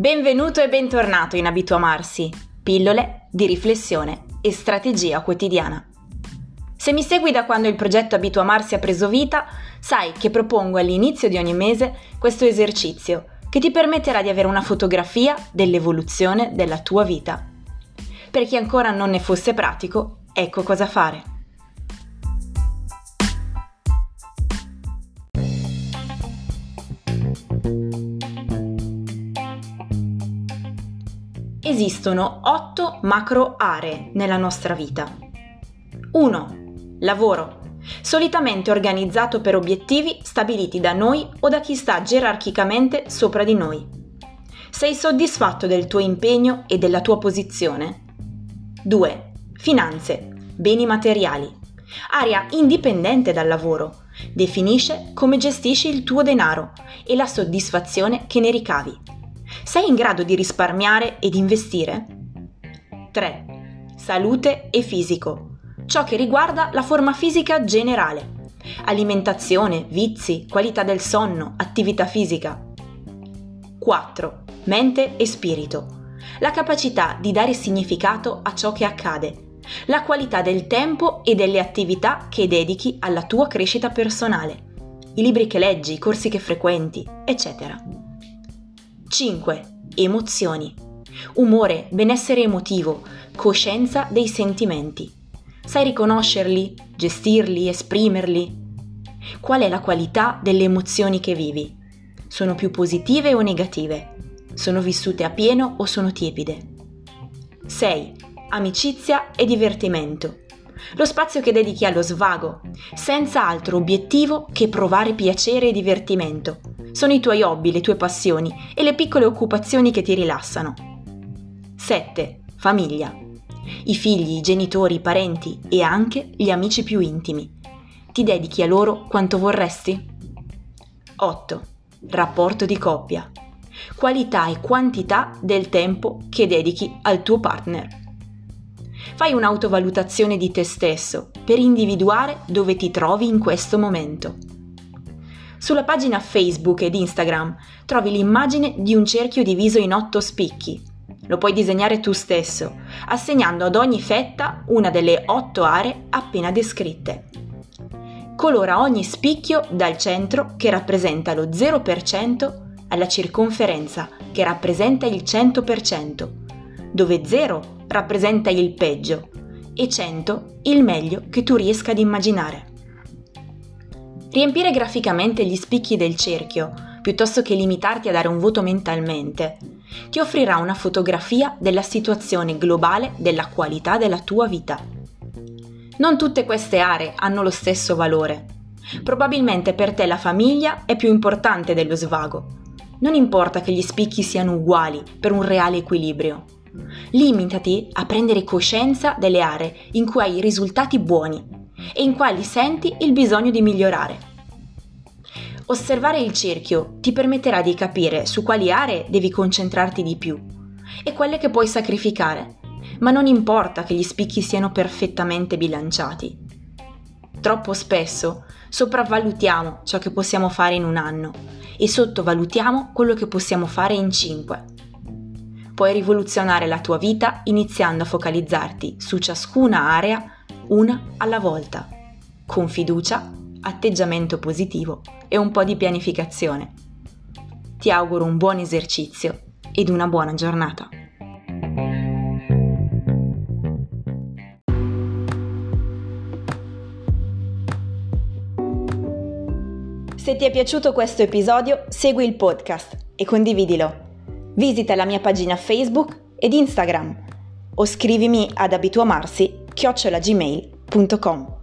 Benvenuto e bentornato in Abituamarsi, pillole di riflessione e strategia quotidiana. Se mi segui da quando il progetto Abituamarsi ha preso vita, sai che propongo all'inizio di ogni mese questo esercizio che ti permetterà di avere una fotografia dell'evoluzione della tua vita. Per chi ancora non ne fosse pratico, ecco cosa fare. Esistono otto macro aree nella nostra vita. 1. Lavoro. Solitamente organizzato per obiettivi stabiliti da noi o da chi sta gerarchicamente sopra di noi. Sei soddisfatto del tuo impegno e della tua posizione? 2. Finanze. Beni materiali. Area indipendente dal lavoro. Definisce come gestisci il tuo denaro e la soddisfazione che ne ricavi. Sei in grado di risparmiare ed investire? 3. Salute e fisico. Ciò che riguarda la forma fisica generale. Alimentazione, vizi, qualità del sonno, attività fisica. 4. Mente e spirito. La capacità di dare significato a ciò che accade. La qualità del tempo e delle attività che dedichi alla tua crescita personale. I libri che leggi, i corsi che frequenti, eccetera. 5. Emozioni. Umore, benessere emotivo, coscienza dei sentimenti. Sai riconoscerli, gestirli, esprimerli? Qual è la qualità delle emozioni che vivi? Sono più positive o negative? Sono vissute a pieno o sono tiepide? 6. Amicizia e divertimento lo spazio che dedichi allo svago, senza altro obiettivo che provare piacere e divertimento. Sono i tuoi hobby, le tue passioni e le piccole occupazioni che ti rilassano. 7. Famiglia. I figli, i genitori, i parenti e anche gli amici più intimi. Ti dedichi a loro quanto vorresti? 8. Rapporto di coppia. Qualità e quantità del tempo che dedichi al tuo partner. Fai un'autovalutazione di te stesso per individuare dove ti trovi in questo momento. Sulla pagina Facebook ed Instagram trovi l'immagine di un cerchio diviso in otto spicchi. Lo puoi disegnare tu stesso, assegnando ad ogni fetta una delle otto aree appena descritte. Colora ogni spicchio dal centro che rappresenta lo 0% alla circonferenza che rappresenta il 100%, dove 0 rappresenta il peggio e 100 il meglio che tu riesca ad immaginare. Riempire graficamente gli spicchi del cerchio, piuttosto che limitarti a dare un voto mentalmente, ti offrirà una fotografia della situazione globale della qualità della tua vita. Non tutte queste aree hanno lo stesso valore. Probabilmente per te la famiglia è più importante dello svago. Non importa che gli spicchi siano uguali per un reale equilibrio. Limitati a prendere coscienza delle aree in cui hai risultati buoni e in quali senti il bisogno di migliorare. Osservare il cerchio ti permetterà di capire su quali aree devi concentrarti di più e quelle che puoi sacrificare, ma non importa che gli spicchi siano perfettamente bilanciati. Troppo spesso sopravvalutiamo ciò che possiamo fare in un anno e sottovalutiamo quello che possiamo fare in cinque puoi rivoluzionare la tua vita iniziando a focalizzarti su ciascuna area una alla volta, con fiducia, atteggiamento positivo e un po' di pianificazione. Ti auguro un buon esercizio ed una buona giornata. Se ti è piaciuto questo episodio, segui il podcast e condividilo Visita la mia pagina Facebook ed Instagram o scrivimi ad abituamarsi chiocciolagmail.com.